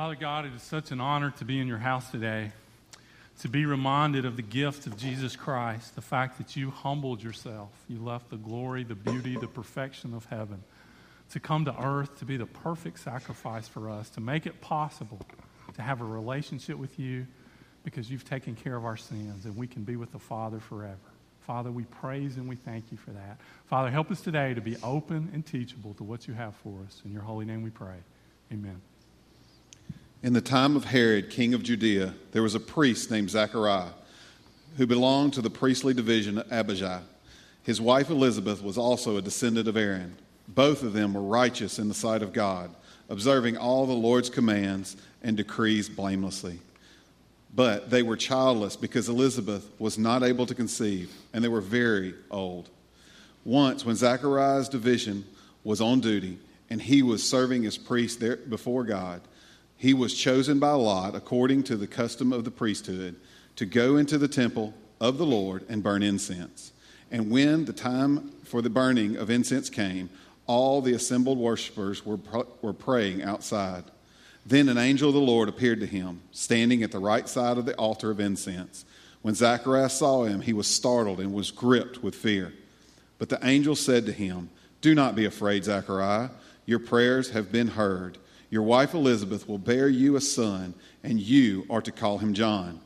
Father God, it is such an honor to be in your house today, to be reminded of the gift of Jesus Christ, the fact that you humbled yourself. You left the glory, the beauty, the perfection of heaven to come to earth to be the perfect sacrifice for us, to make it possible to have a relationship with you because you've taken care of our sins and we can be with the Father forever. Father, we praise and we thank you for that. Father, help us today to be open and teachable to what you have for us. In your holy name we pray. Amen. In the time of Herod, king of Judea, there was a priest named Zachariah who belonged to the priestly division of Abijah. His wife Elizabeth was also a descendant of Aaron. Both of them were righteous in the sight of God, observing all the Lord's commands and decrees blamelessly. But they were childless because Elizabeth was not able to conceive, and they were very old. Once, when Zachariah's division was on duty and he was serving as priest there before God, he was chosen by Lot, according to the custom of the priesthood, to go into the temple of the Lord and burn incense. And when the time for the burning of incense came, all the assembled worshippers were, were praying outside. Then an angel of the Lord appeared to him, standing at the right side of the altar of incense. When Zacharias saw him, he was startled and was gripped with fear. But the angel said to him, Do not be afraid, Zachariah. Your prayers have been heard your wife Elizabeth will bear you a son, and you are to call him John.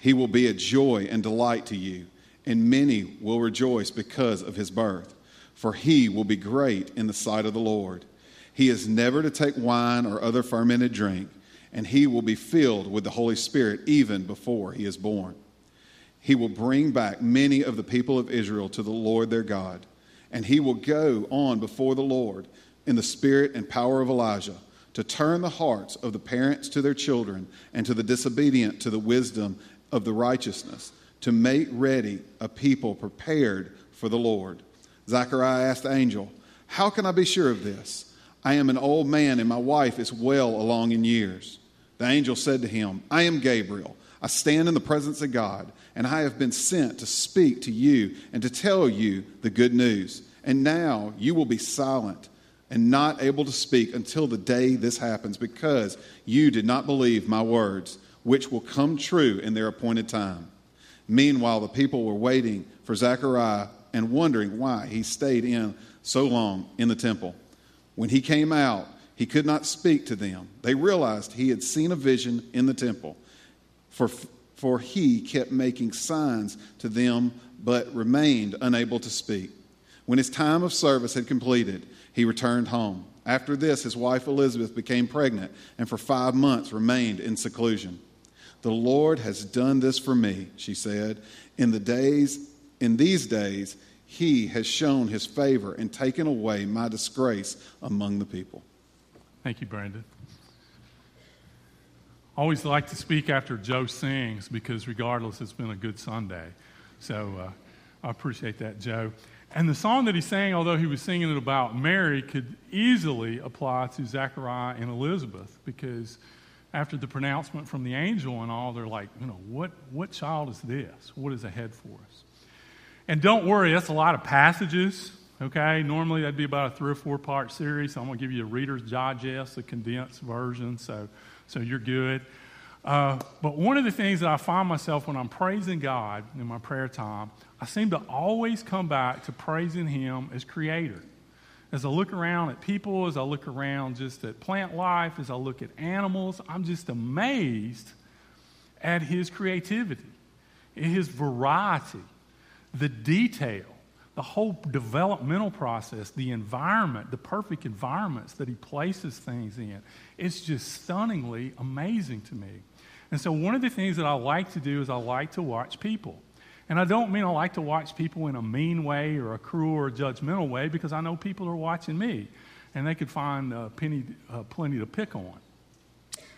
He will be a joy and delight to you, and many will rejoice because of his birth, for he will be great in the sight of the Lord. He is never to take wine or other fermented drink, and he will be filled with the Holy Spirit even before he is born. He will bring back many of the people of Israel to the Lord their God, and he will go on before the Lord in the spirit and power of Elijah to turn the hearts of the parents to their children and to the disobedient to the wisdom of the righteousness, to make ready a people prepared for the Lord. Zechariah asked the angel, How can I be sure of this? I am an old man and my wife is well along in years. The angel said to him, I am Gabriel. I stand in the presence of God, and I have been sent to speak to you and to tell you the good news. And now you will be silent and not able to speak until the day this happens, because you did not believe my words, which will come true in their appointed time. Meanwhile, the people were waiting for Zechariah and wondering why he stayed in so long in the temple. When he came out, he could not speak to them. They realized he had seen a vision in the temple, for, for he kept making signs to them, but remained unable to speak. When his time of service had completed, he returned home. After this, his wife Elizabeth became pregnant and for five months remained in seclusion. The Lord has done this for me, she said. In the days, in these days, he has shown his favor and taken away my disgrace among the people. Thank you, Brandon. I always like to speak after Joe sings because, regardless, it's been a good Sunday. So uh, I appreciate that, Joe. And the song that he sang, although he was singing it about Mary, could easily apply to Zechariah and Elizabeth because after the pronouncement from the angel and all, they're like, you know, what, what child is this? What is ahead for us? And don't worry, that's a lot of passages, okay? Normally that'd be about a three or four part series. So I'm going to give you a Reader's Digest, a condensed version, so, so you're good. Uh, but one of the things that I find myself when I'm praising God in my prayer time, I seem to always come back to praising Him as Creator. As I look around at people, as I look around just at plant life, as I look at animals, I'm just amazed at His creativity, His variety, the detail, the whole developmental process, the environment, the perfect environments that He places things in. It's just stunningly amazing to me. And so, one of the things that I like to do is I like to watch people. And I don't mean I like to watch people in a mean way or a cruel or judgmental way because I know people are watching me and they could find uh, penny, uh, plenty to pick on.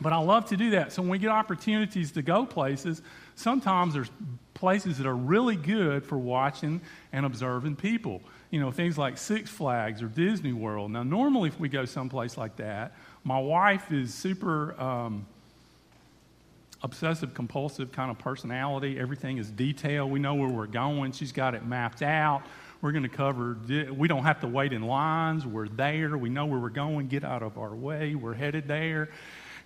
But I love to do that. So when we get opportunities to go places, sometimes there's places that are really good for watching and observing people. You know, things like Six Flags or Disney World. Now, normally if we go someplace like that, my wife is super. Um, obsessive compulsive kind of personality. Everything is detailed. We know where we're going. She's got it mapped out. We're going to cover, we don't have to wait in lines. We're there. We know where we're going. Get out of our way. We're headed there.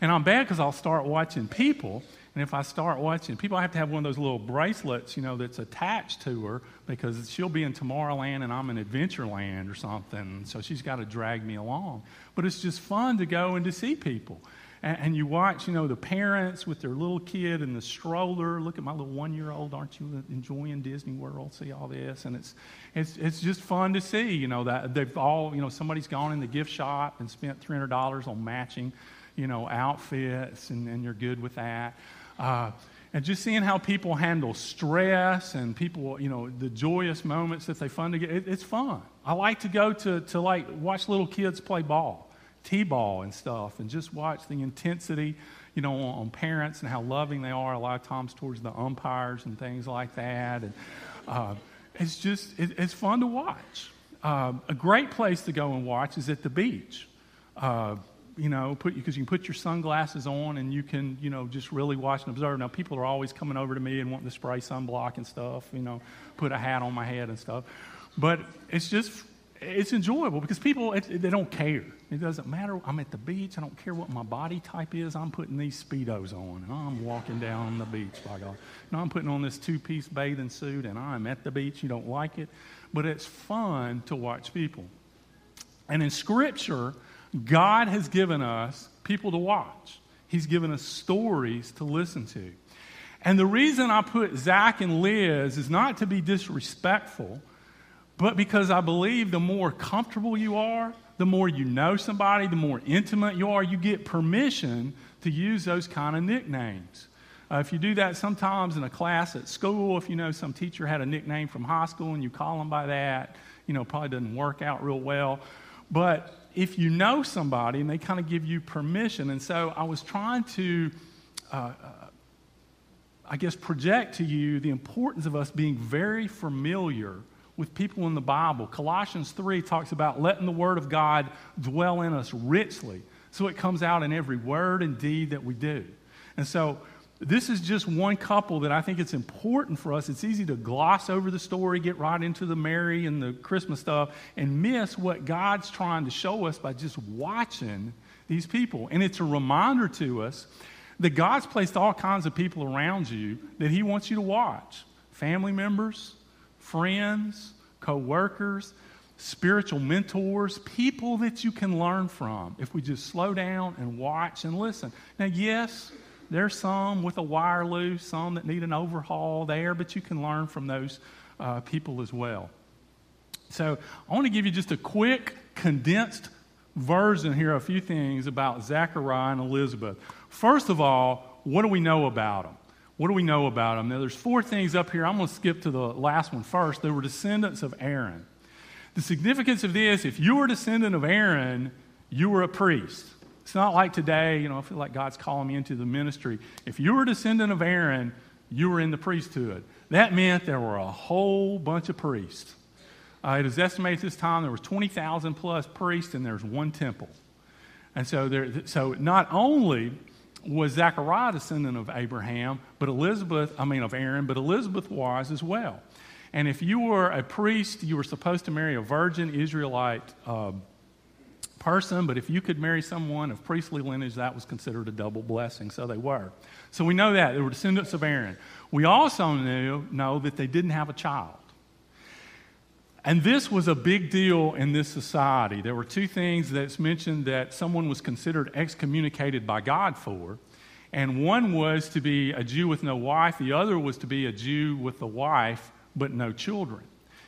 And I'm bad because I'll start watching people. And if I start watching people, I have to have one of those little bracelets, you know, that's attached to her because she'll be in Tomorrowland and I'm in Adventureland or something. So she's got to drag me along. But it's just fun to go and to see people. And, and you watch, you know, the parents with their little kid and the stroller. Look at my little one year old. Aren't you enjoying Disney World? See all this. And it's, it's, it's just fun to see, you know, that they've all, you know, somebody's gone in the gift shop and spent $300 on matching, you know, outfits, and, and you're good with that. Uh, and just seeing how people handle stress and people, you know, the joyous moments that they fun to get, it, it's fun. I like to go to, to like watch little kids play ball t-ball and stuff and just watch the intensity you know on, on, parents and how loving they are a lot of times towards the umpires and things like that. And uh, it's just it, it's fun to watch. Uh, a great place to go and watch is at the beach. Uh, you know put because you can put your sunglasses on and you can you know just really watch and observe. Now people are always coming over to me and wanting to spray sunblock and stuff you know put a hat on my head and stuff. But it's just it's enjoyable because people they don't care. It doesn't matter. I'm at the beach. I don't care what my body type is. I'm putting these speedos on and I'm walking down the beach. By God, know, I'm putting on this two-piece bathing suit and I'm at the beach. You don't like it, but it's fun to watch people. And in Scripture, God has given us people to watch. He's given us stories to listen to. And the reason I put Zach and Liz is not to be disrespectful but because I believe the more comfortable you are, the more you know somebody, the more intimate you are, you get permission to use those kind of nicknames. Uh, if you do that sometimes in a class at school, if you know some teacher had a nickname from high school and you call them by that, you know, probably doesn't work out real well. But if you know somebody and they kind of give you permission, and so I was trying to, uh, uh, I guess, project to you the importance of us being very familiar with people in the Bible. Colossians 3 talks about letting the Word of God dwell in us richly so it comes out in every word and deed that we do. And so, this is just one couple that I think it's important for us. It's easy to gloss over the story, get right into the Mary and the Christmas stuff, and miss what God's trying to show us by just watching these people. And it's a reminder to us that God's placed all kinds of people around you that He wants you to watch family members, friends, co workers, spiritual mentors, people that you can learn from if we just slow down and watch and listen. Now, yes, there's some with a wire loose, some that need an overhaul there, but you can learn from those uh, people as well. So, I want to give you just a quick, condensed version here, a few things about Zachariah and Elizabeth. First of all, what do we know about them? What do we know about them? Now, there's four things up here. I'm going to skip to the last one first. They were descendants of Aaron. The significance of this, if you were a descendant of Aaron, you were a priest. It's not like today, you know, I feel like God's calling me into the ministry. If you were a descendant of Aaron, you were in the priesthood. That meant there were a whole bunch of priests. Uh, it is estimated at this time there was 20,000 plus priests and there's one temple. And so, there, so not only was Zechariah descendant of Abraham, but Elizabeth, I mean of Aaron, but Elizabeth was as well. And if you were a priest, you were supposed to marry a virgin Israelite uh, person, but if you could marry someone of priestly lineage, that was considered a double blessing. So they were. So we know that. They were descendants of Aaron. We also knew, know that they didn't have a child. And this was a big deal in this society. There were two things that's mentioned that someone was considered excommunicated by God for. And one was to be a Jew with no wife, the other was to be a Jew with a wife but no children.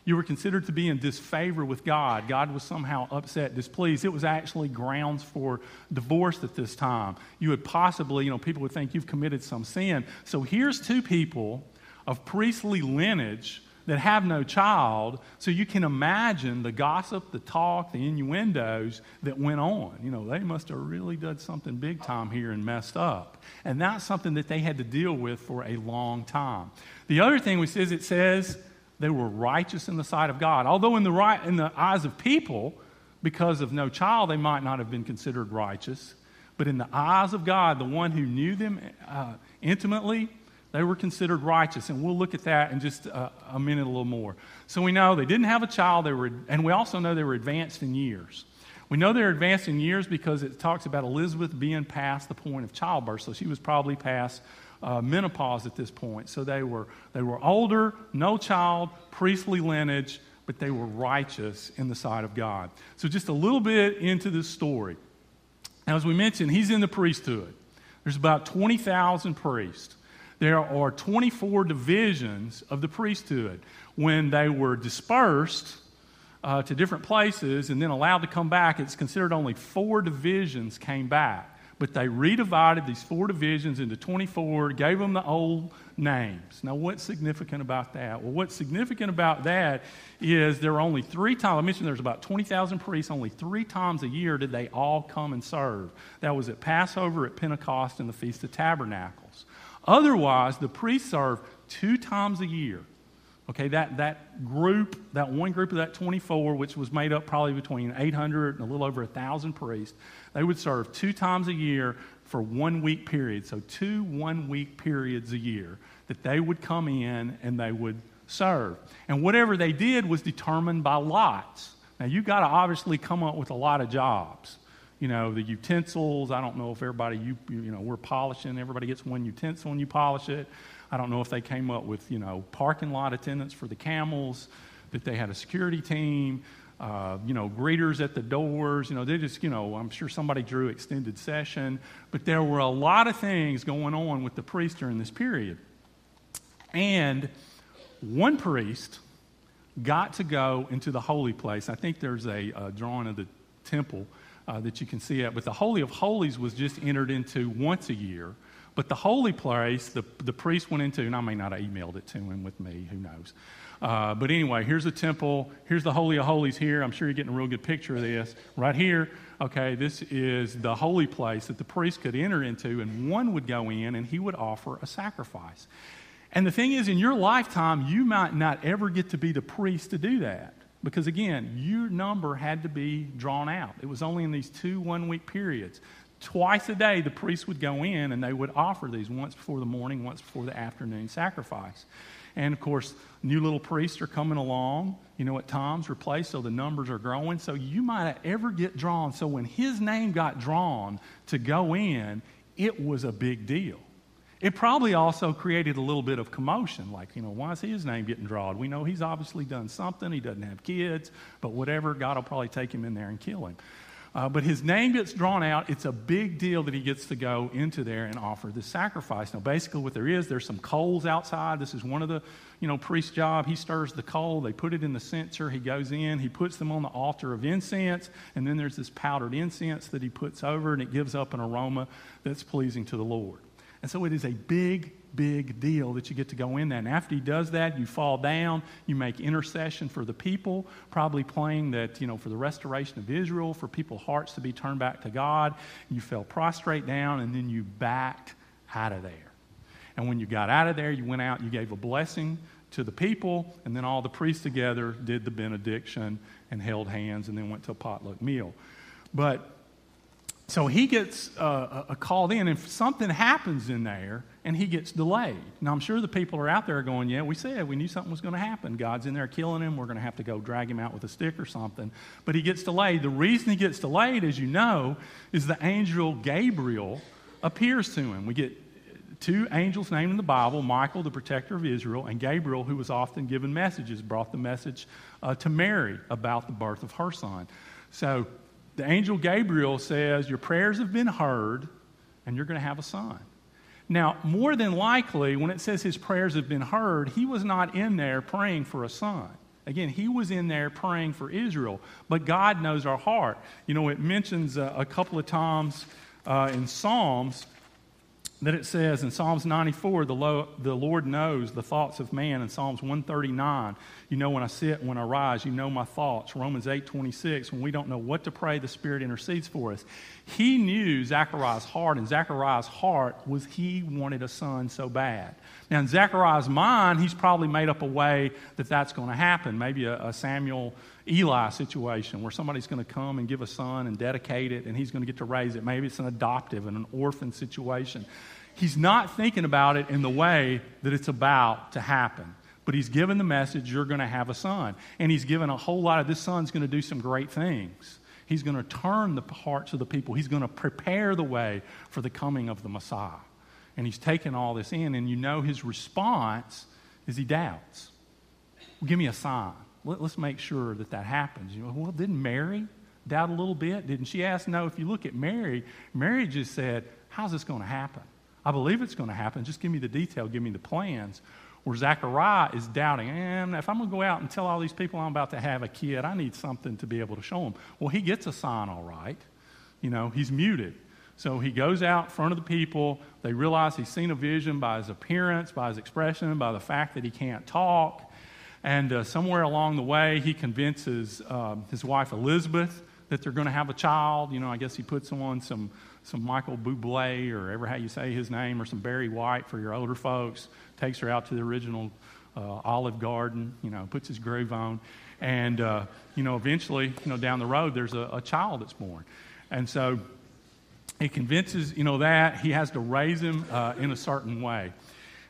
You were considered to be in disfavor with God. God was somehow upset, displeased. It was actually grounds for divorce at this time. You would possibly, you know, people would think you've committed some sin. So here's two people of priestly lineage that have no child. So you can imagine the gossip, the talk, the innuendos that went on. You know, they must have really done something big time here and messed up. And that's something that they had to deal with for a long time. The other thing we says it says they were righteous in the sight of God. Although in the right in the eyes of people, because of no child, they might not have been considered righteous. But in the eyes of God, the one who knew them uh, intimately, they were considered righteous, and we'll look at that in just a, a, minute a little more. So we know they didn't have a child, they were, and we also know they were advanced in years. We know they're advanced in years because it talks about Elizabeth being past the point of childbirth. So she was probably past uh, menopause at this point. So they were, they were older, no child, priestly lineage, but they were righteous in the sight of God. So just a little bit into this story. Now, as we mentioned, he's in the priesthood. There's about 20,000 priests. There are 24 divisions of the priesthood. When they were dispersed, uh, to different places and then allowed to come back, it's considered only four divisions came back. But they redivided these four divisions into 24, gave them the old names. Now, what's significant about that? Well, what's significant about that is there were only three times, I mentioned there's about 20,000 priests, only three times a year did they all come and serve. That was at Passover, at Pentecost, and the Feast of Tabernacles. Otherwise, the priests served two times a year. Okay, that, that group, that one group of that 24, which was made up probably between 800 and a little over 1,000 priests, they would serve two times a year for one week period. So, two one week periods a year that they would come in and they would serve. And whatever they did was determined by lots. Now, you've got to obviously come up with a lot of jobs. You know, the utensils, I don't know if everybody, you, you know, we're polishing, everybody gets one utensil and you polish it. I don't know if they came up with, you know, parking lot attendants for the camels, that they had a security team, uh, you know, greeters at the doors. You know, they just, you know, I'm sure somebody drew extended session. But there were a lot of things going on with the priest during this period. And one priest got to go into the holy place. I think there's a, a drawing of the temple uh, that you can see it, but the Holy of Holies was just entered into once a year. But the holy place, the, the priest went into, and I may not have emailed it to him with me, who knows. Uh, but anyway, here's the temple. Here's the Holy of Holies here. I'm sure you're getting a real good picture of this. Right here, okay, this is the holy place that the priest could enter into, and one would go in and he would offer a sacrifice. And the thing is, in your lifetime, you might not ever get to be the priest to do that. Because again, your number had to be drawn out. It was only in these two one week periods. Twice a day, the priest would go in and they would offer these once before the morning, once before the afternoon sacrifice. And of course, new little priests are coming along, you know, at times replaced, so the numbers are growing. So you might ever get drawn. So when his name got drawn to go in, it was a big deal. It probably also created a little bit of commotion, like, you know, why is his name getting drawn? We know he's obviously done something. He doesn't have kids, but whatever, God will probably take him in there and kill him. Uh, but his name gets drawn out. It's a big deal that he gets to go into there and offer the sacrifice. Now, basically, what there is, there's some coals outside. This is one of the, you know, priest's job. He stirs the coal. They put it in the censer. He goes in. He puts them on the altar of incense. And then there's this powdered incense that he puts over, and it gives up an aroma that's pleasing to the Lord. And so it is a big, big deal that you get to go in there. And after he does that, you fall down, you make intercession for the people, probably praying that, you know, for the restoration of Israel, for people's hearts to be turned back to God. You fell prostrate down, and then you backed out of there. And when you got out of there, you went out, you gave a blessing to the people, and then all the priests together did the benediction and held hands and then went to a potluck meal. But so he gets uh, a called in, and something happens in there, and he gets delayed. Now, I'm sure the people are out there going, Yeah, we said we knew something was going to happen. God's in there killing him. We're going to have to go drag him out with a stick or something. But he gets delayed. The reason he gets delayed, as you know, is the angel Gabriel appears to him. We get two angels named in the Bible Michael, the protector of Israel, and Gabriel, who was often given messages, brought the message uh, to Mary about the birth of her son. So the angel Gabriel says, Your prayers have been heard, and you're going to have a son. Now, more than likely, when it says his prayers have been heard, he was not in there praying for a son. Again, he was in there praying for Israel, but God knows our heart. You know, it mentions uh, a couple of times uh, in Psalms that it says in Psalms 94, the, lo- the Lord knows the thoughts of man. In Psalms 139, you know when I sit, when I rise, you know my thoughts. Romans 8, 26, when we don't know what to pray, the Spirit intercedes for us. He knew Zechariah's heart, and Zechariah's heart was he wanted a son so bad. Now, in Zechariah's mind, he's probably made up a way that that's going to happen. Maybe a, a Samuel Eli situation where somebody's going to come and give a son and dedicate it and he's going to get to raise it. Maybe it's an adoptive and an orphan situation. He's not thinking about it in the way that it's about to happen. But he's given the message, you're going to have a son. And he's given a whole lot of this son's going to do some great things. He's going to turn the hearts of the people. He's going to prepare the way for the coming of the Messiah. And he's taken all this in, and you know his response is he doubts. Well, give me a sign. Let, us make sure that that happens. You know, well, didn't Mary doubt a little bit? Didn't she ask? No. If you look at Mary, Mary just said, How's this going to happen? I believe it's going to happen. Just give me the detail, give me the plans. Where Zechariah is doubting, and if I'm going to go out and tell all these people I'm about to have a kid, I need something to be able to show them. Well, he gets a sign, all right. You know, he's muted. So he goes out in front of the people. They realize he's seen a vision by his appearance, by his expression, by the fact that he can't talk. And uh, somewhere along the way, he convinces um, his wife Elizabeth that they're going to have a child. You know, I guess he puts on some, some Michael Bublé or ever how you say his name or some Barry White for your older folks takes her out to the original uh, Olive Garden, you know, puts his groove on. And, uh, you know, eventually, you know, down the road, there's a, a child that's born. And so he convinces, you know, that he has to raise him uh, in a certain way.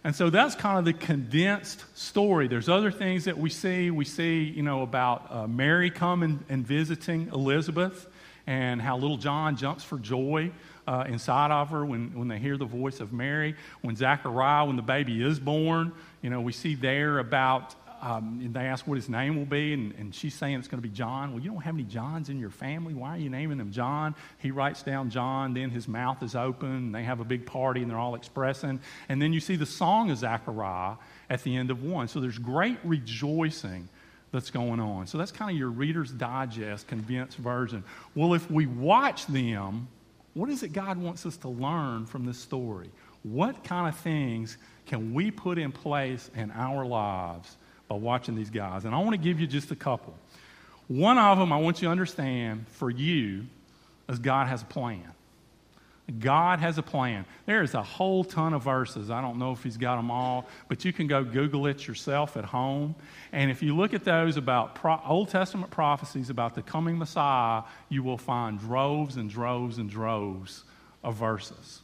And so that's kind of the condensed story. There's other things that we see. We see, you know, about uh, Mary coming and visiting Elizabeth and how little John jumps for joy uh, inside of her when, when they hear the voice of Mary. When Zachariah, when the baby is born, you know, we see there about, um, they ask what his name will be, and, and she's saying it's going to be John. Well, you don't have any Johns in your family. Why are you naming him John? He writes down John, then his mouth is open, and they have a big party, and they're all expressing. And then you see the song of Zachariah at the end of one. So there's great rejoicing that's going on. So that's kind of your Reader's Digest condensed version. Well, if we watch them, what is it God wants us to learn from this story? What kind of things can we put in place in our lives by watching these guys? And I want to give you just a couple. One of them I want you to understand for you is God has a plan. God has a plan. There is a whole ton of verses. I don't know if he's got them all, but you can go Google it yourself at home. And if you look at those about pro- Old Testament prophecies about the coming Messiah, you will find droves and droves and droves of verses.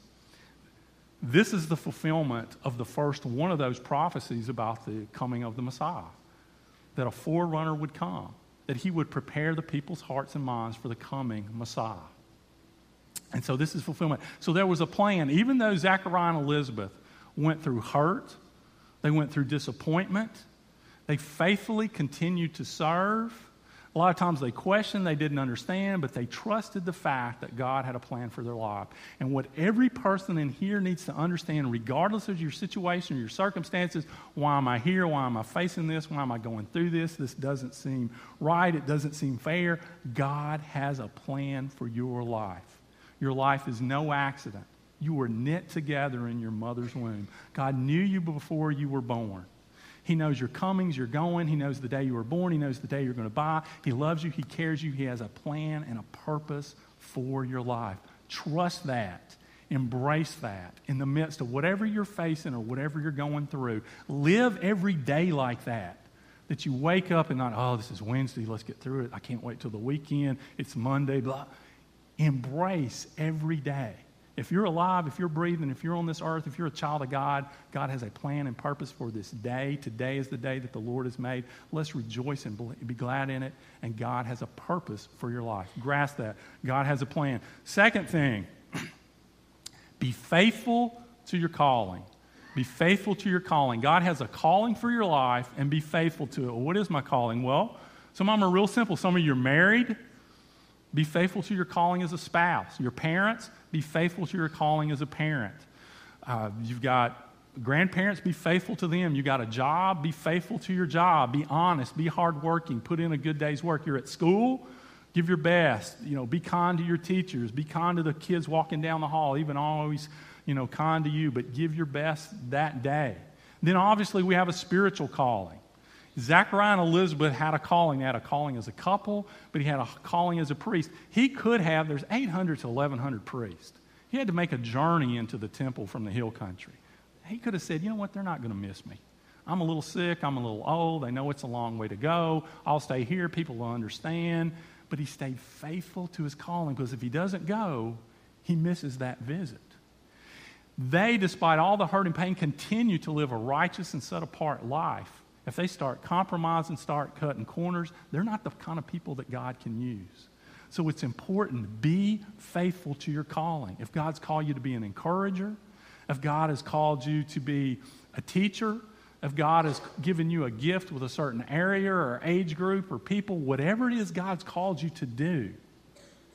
This is the fulfillment of the first one of those prophecies about the coming of the Messiah that a forerunner would come, that he would prepare the people's hearts and minds for the coming Messiah. And so this is fulfillment. So there was a plan. Even though Zachariah and Elizabeth went through hurt, they went through disappointment, they faithfully continued to serve. A lot of times they questioned, they didn't understand, but they trusted the fact that God had a plan for their life. And what every person in here needs to understand, regardless of your situation or your circumstances why am I here? Why am I facing this? Why am I going through this? This doesn't seem right. It doesn't seem fair. God has a plan for your life. Your life is no accident. You were knit together in your mother's womb. God knew you before you were born. He knows your comings, your going. He knows the day you were born. He knows the day you're going to die. He loves you. He cares you. He has a plan and a purpose for your life. Trust that. Embrace that in the midst of whatever you're facing or whatever you're going through. Live every day like that. That you wake up and not, oh, this is Wednesday, let's get through it. I can't wait till the weekend. It's Monday, blah. Embrace every day. If you're alive, if you're breathing, if you're on this earth, if you're a child of God, God has a plan and purpose for this day. Today is the day that the Lord has made. Let's rejoice and be glad in it. And God has a purpose for your life. Grasp that. God has a plan. Second thing, be faithful to your calling. Be faithful to your calling. God has a calling for your life and be faithful to it. What is my calling? Well, some of them are real simple. Some of you are married. Be faithful to your calling as a spouse. Your parents, be faithful to your calling as a parent. Uh, you've got grandparents, be faithful to them. You got a job, be faithful to your job. Be honest, be hardworking, put in a good day's work. You're at school, give your best. You know, be kind to your teachers, be kind to the kids walking down the hall, even always, you know, kind to you, but give your best that day. Then obviously we have a spiritual calling. Zachariah and Elizabeth had a calling. They had a calling as a couple, but he had a calling as a priest. He could have, there's 800 to 1,100 priests. He had to make a journey into the temple from the hill country. He could have said, you know what, they're not going to miss me. I'm a little sick, I'm a little old, they know it's a long way to go. I'll stay here, people will understand. But he stayed faithful to his calling because if he doesn't go, he misses that visit. They, despite all the hurt and pain, continue to live a righteous and set apart life if they start compromising, start cutting corners, they're not the kind of people that God can use. So it's important. To be faithful to your calling. If God's called you to be an encourager, if God has called you to be a teacher, if God has given you a gift with a certain area or age group or people, whatever it is God's called you to do,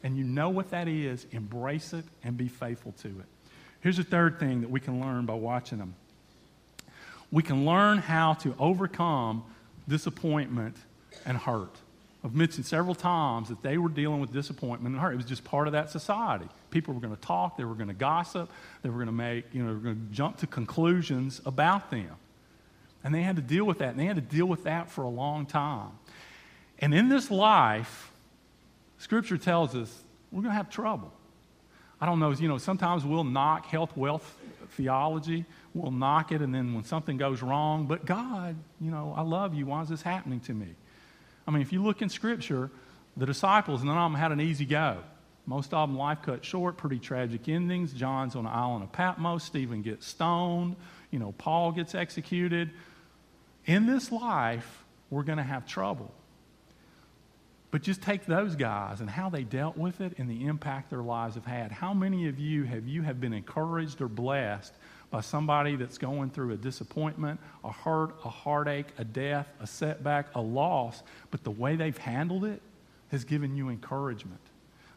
and you know what that is, embrace it and be faithful to it. Here's the third thing that we can learn by watching them we can learn how to overcome disappointment and hurt. I've mentioned several times that they were dealing with disappointment and hurt. It was just part of that society. People were going to talk, they were going to gossip, they were going to make, you know, they were going to jump to conclusions about them. And they had to deal with that, and they had to deal with that for a long time. And in this life, Scripture tells us we're going to have trouble. I don't know, you know, sometimes we'll knock health, wealth theology, we'll knock it, and then when something goes wrong, but God, you know, I love you. Why is this happening to me? I mean, if you look in Scripture, the disciples, none of them had an easy go. Most of them life cut short, pretty tragic endings. John's on the island of Patmos. Stephen gets stoned. You know, Paul gets executed. In this life, we're going to have trouble. But just take those guys and how they dealt with it and the impact their lives have had. How many of you have you have been encouraged or blessed by somebody that's going through a disappointment, a hurt, a heartache, a death, a setback, a loss, but the way they've handled it has given you encouragement.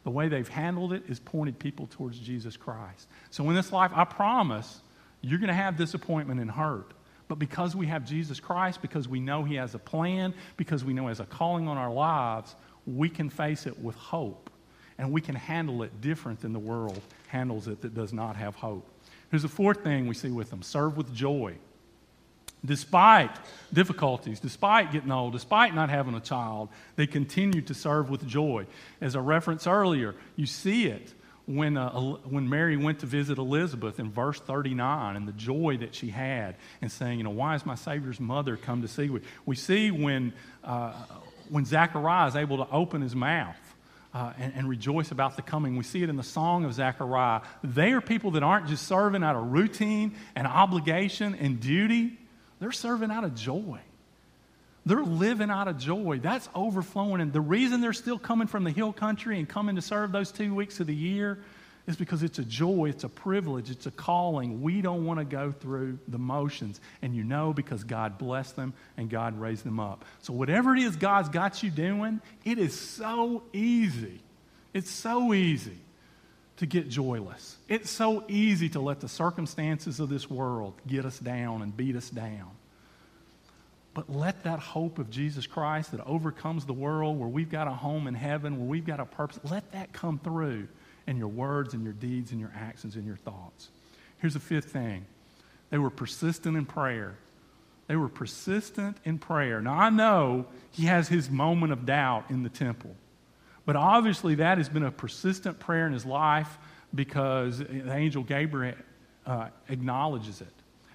The way they've handled it is pointed people towards Jesus Christ. So in this life, I promise you're going to have disappointment and hurt. But because we have Jesus Christ, because we know He has a plan, because we know He has a calling on our lives, we can face it with hope. And we can handle it different than the world handles it that does not have hope. Here's the fourth thing we see with them serve with joy. Despite difficulties, despite getting old, despite not having a child, they continue to serve with joy. As I referenced earlier, you see it when, uh, when Mary went to visit Elizabeth in verse 39 and the joy that she had and saying, you know, why has my Savior's mother come to see me? We see when, uh, when Zachariah is able to open his mouth uh, and, and, rejoice about the coming. We see it in the song of Zechariah. They are people that aren't just serving out of routine and obligation and duty, they're serving out of joy. They're living out of joy. That's overflowing. And the reason they're still coming from the hill country and coming to serve those two weeks of the year is because it's a joy, it's a privilege, it's a calling. We don't want to go through the motions. And you know because God blessed them and God raised them up. So, whatever it is God's got you doing, it is so easy. It's so easy to get joyless. It's so easy to let the circumstances of this world get us down and beat us down. But let that hope of Jesus Christ that overcomes the world, where we've got a home in heaven, where we've got a purpose, let that come through in your words and your deeds and your actions and your thoughts. Here's the fifth thing they were persistent in prayer. They were persistent in prayer. Now, I know he has his moment of doubt in the temple, but obviously that has been a persistent prayer in his life because the angel Gabriel uh, acknowledges it.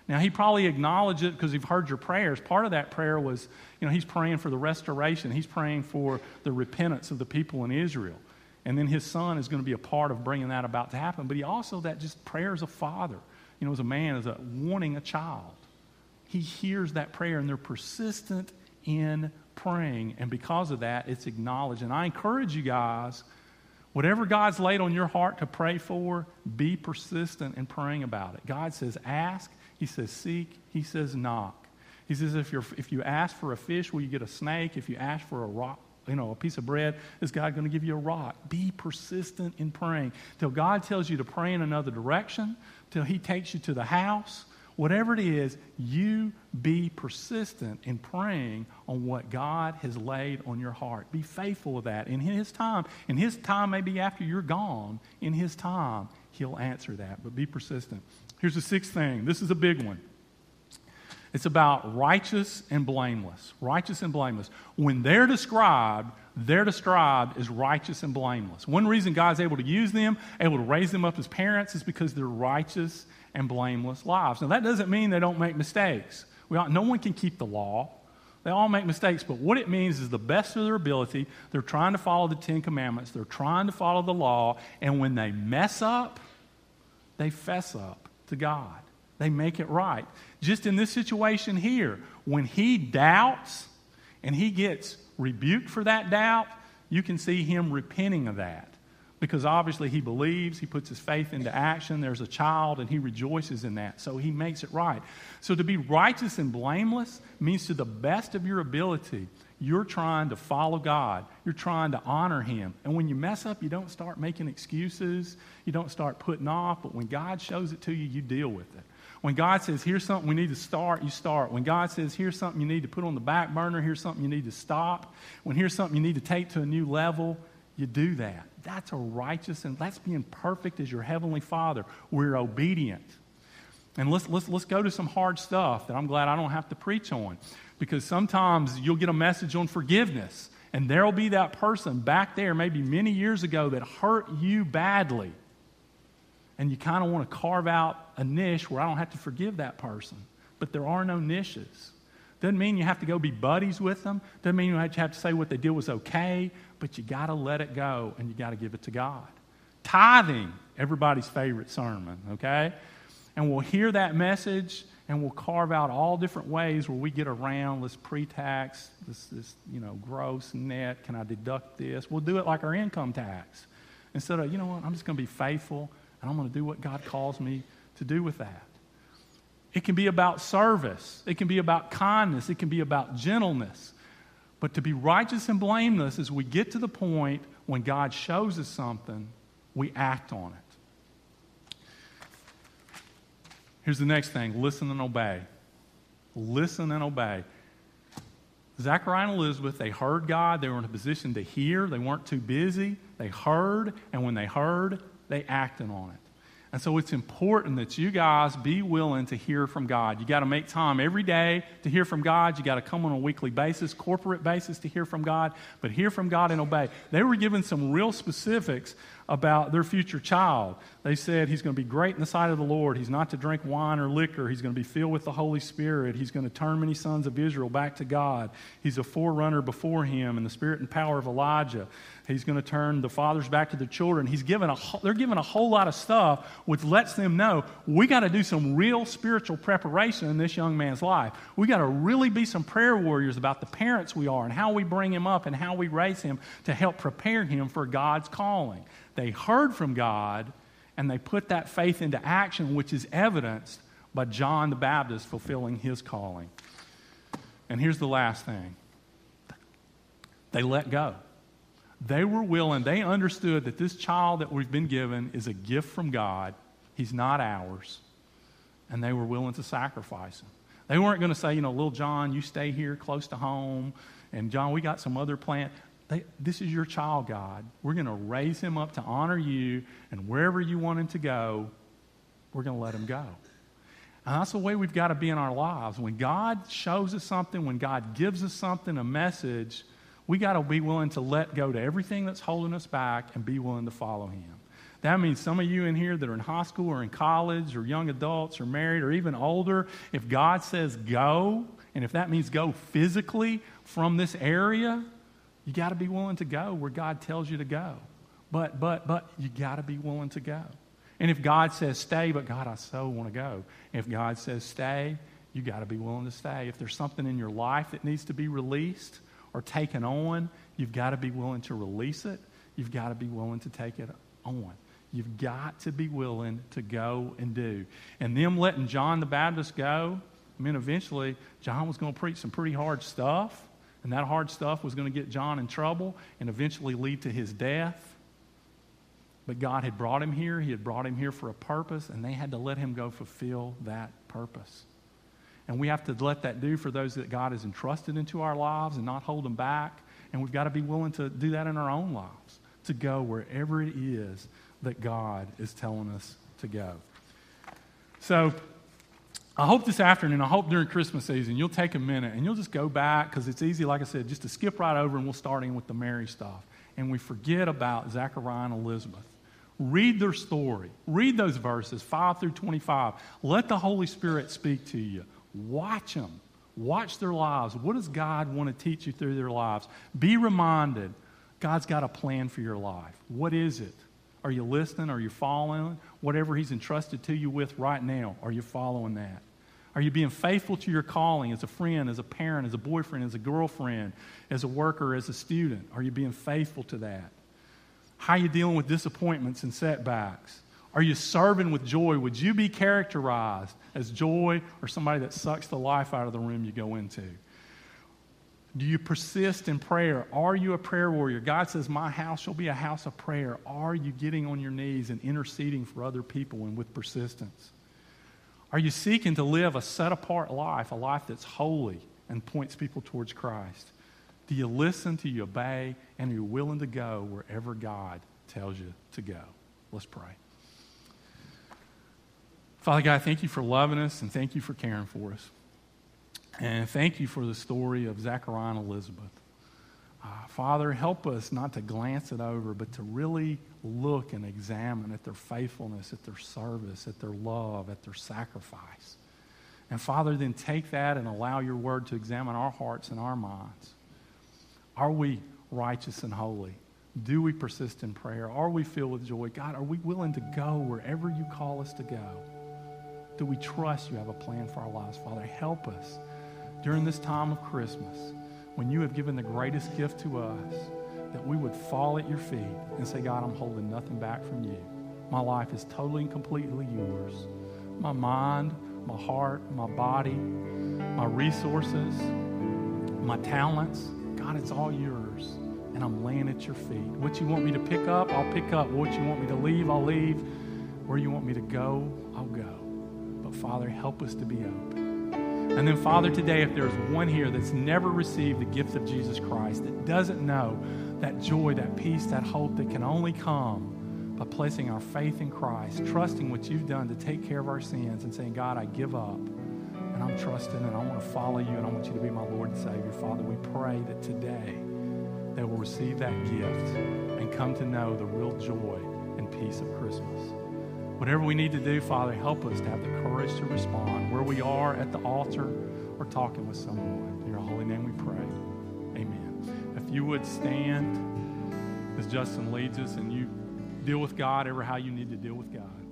Now, he probably acknowledged it because he's heard your prayers. Part of that prayer was, you know, he's praying for the restoration, he's praying for the repentance of the people in Israel. And then his son is going to be a part of bringing that about to happen. But he also, that just prayer as a father, you know, as a man, as a wanting a child. He hears that prayer and they're persistent in praying. And because of that, it's acknowledged. And I encourage you guys, whatever God's laid on your heart to pray for, be persistent in praying about it. God says, ask he says, seek. He says, knock. He says, if, if you ask for a fish, will you get a snake? If you ask for a rock, you know, a piece of bread, is God going to give you a rock? Be persistent in praying till God tells you to pray in another direction, till He takes you to the house. Whatever it is, you be persistent in praying on what God has laid on your heart. Be faithful with that. In His time, in His time, maybe after you're gone, in His time, He'll answer that. But be persistent. Here's the sixth thing. This is a big one. It's about righteous and blameless. Righteous and blameless. When they're described, they're described as righteous and blameless. One reason God's able to use them, able to raise them up as parents, is because they're righteous and blameless lives. Now, that doesn't mean they don't make mistakes. All, no one can keep the law. They all make mistakes, but what it means is the best of their ability, they're trying to follow the Ten Commandments, they're trying to follow the law, and when they mess up, they fess up to God. They make it right. Just in this situation here, when he doubts and he gets rebuked for that doubt, you can see him repenting of that because obviously he believes, he puts his faith into action. There's a child, and he rejoices in that. So he makes it right. So to be righteous and blameless means to the best of your ability, you're trying to follow God. You're trying to honor Him. And when you mess up, you don't start making excuses. You don't start putting off. But when God shows it to you, you deal with it. When God says, here's something we need to start, you start. When God says, here's something you need to put on the back burner, here's something you need to stop. When here's something you need to take to a new level, you do that. That's a righteous and that's being perfect as your heavenly Father. We're obedient. And let's, let's, let's go to some hard stuff that I'm glad I don't have to preach on. Because sometimes you'll get a message on forgiveness, and there'll be that person back there, maybe many years ago, that hurt you badly. And you kind of want to carve out a niche where I don't have to forgive that person. But there are no niches. Doesn't mean you have to go be buddies with them. Doesn't mean you have to say what they did was okay, but you got to let it go and you got to give it to God. Tithing, everybody's favorite sermon, okay? And we'll hear that message and we'll carve out all different ways where we get around this pre-tax, this, this you know, gross, net, can I deduct this? We'll do it like our income tax. Instead of, you know what, I'm just going to be faithful I'm going to do what God calls me to do with that. It can be about service. It can be about kindness. It can be about gentleness. But to be righteous and blameless is we get to the point when God shows us something, we act on it. Here's the next thing listen and obey. Listen and obey. Zachariah and Elizabeth, they heard God. They were in a position to hear. They weren't too busy. They heard, and when they heard, they acted on it. And so it's important that you guys be willing to hear from God. You got to make time every day to hear from God. You got to come on a weekly basis, corporate basis to hear from God, but hear from God and obey. They were given some real specifics about their future child. They said he's going to be great in the sight of the Lord. He's not to drink wine or liquor. He's going to be filled with the Holy Spirit. He's going to turn many sons of Israel back to God. He's a forerunner before him in the spirit and power of Elijah. He's going to turn the fathers back to the children. He's given a, they're given a whole lot of stuff which lets them know we got to do some real spiritual preparation in this young man's life. We got to really be some prayer warriors about the parents we are and how we bring him up and how we raise him to help prepare him for God's calling. They heard from God and they put that faith into action, which is evidenced by John the Baptist fulfilling his calling. And here's the last thing they let go. They were willing, they understood that this child that we've been given is a gift from God. He's not ours. And they were willing to sacrifice him. They weren't going to say, you know, little John, you stay here close to home. And John, we got some other plan. They, this is your child, God. We're going to raise him up to honor you. And wherever you want him to go, we're going to let him go. And that's the way we've got to be in our lives. When God shows us something, when God gives us something, a message, we got to be willing to let go to everything that's holding us back and be willing to follow Him. That means some of you in here that are in high school or in college or young adults or married or even older, if God says go, and if that means go physically from this area, you got to be willing to go where God tells you to go. But, but, but you got to be willing to go. And if God says stay, but God, I so want to go. If God says stay, you got to be willing to stay. If there's something in your life that needs to be released, or taken on, you've got to be willing to release it. You've got to be willing to take it on. You've got to be willing to go and do. And them letting John the Baptist go, I mean, eventually, John was going to preach some pretty hard stuff, and that hard stuff was going to get John in trouble and eventually lead to his death. But God had brought him here, He had brought him here for a purpose, and they had to let him go fulfill that purpose. And we have to let that do for those that God has entrusted into our lives and not hold them back. And we've got to be willing to do that in our own lives, to go wherever it is that God is telling us to go. So, I hope this afternoon, I hope during Christmas season, you'll take a minute and you'll just go back because it's easy, like I said, just to skip right over and we'll start in with the Mary stuff. And we forget about Zachariah and Elizabeth. Read their story. Read those verses, 5 through 25. Let the Holy Spirit speak to you. Watch them. Watch their lives. What does God want to teach you through their lives? Be reminded God's got a plan for your life. What is it? Are you listening? Are you following? Whatever He's entrusted to you with right now, are you following that? Are you being faithful to your calling as a friend, as a parent, as a boyfriend, as a girlfriend, as a worker, as a student? Are you being faithful to that? How are you dealing with disappointments and setbacks? Are you serving with joy? Would you be characterized as joy or somebody that sucks the life out of the room you go into? Do you persist in prayer? Are you a prayer warrior? God says, My house shall be a house of prayer. Are you getting on your knees and interceding for other people and with persistence? Are you seeking to live a set apart life, a life that's holy and points people towards Christ? Do you listen? Do you obey? And are you willing to go wherever God tells you to go? Let's pray. Father God, thank you for loving us and thank you for caring for us. And thank you for the story of Zachariah and Elizabeth. Uh, Father, help us not to glance it over, but to really look and examine at their faithfulness, at their service, at their love, at their sacrifice. And Father, then take that and allow your word to examine our hearts and our minds. Are we righteous and holy? Do we persist in prayer? Are we filled with joy? God, are we willing to go wherever you call us to go? Do we trust you have a plan for our lives? Father, help us during this time of Christmas when you have given the greatest gift to us that we would fall at your feet and say, God, I'm holding nothing back from you. My life is totally and completely yours. My mind, my heart, my body, my resources, my talents, God, it's all yours. And I'm laying at your feet. What you want me to pick up, I'll pick up. What you want me to leave, I'll leave. Where you want me to go, I'll go. But Father, help us to be open. And then, Father, today, if there's one here that's never received the gift of Jesus Christ, that doesn't know that joy, that peace, that hope that can only come by placing our faith in Christ, trusting what you've done to take care of our sins, and saying, God, I give up and I'm trusting and I want to follow you and I want you to be my Lord and Savior. Father, we pray that today they will receive that gift and come to know the real joy and peace of Christmas. Whatever we need to do, Father, help us to have the courage to respond where we are at the altar or talking with someone. In your holy name we pray. Amen. If you would stand as Justin leads us and you deal with God ever how you need to deal with God.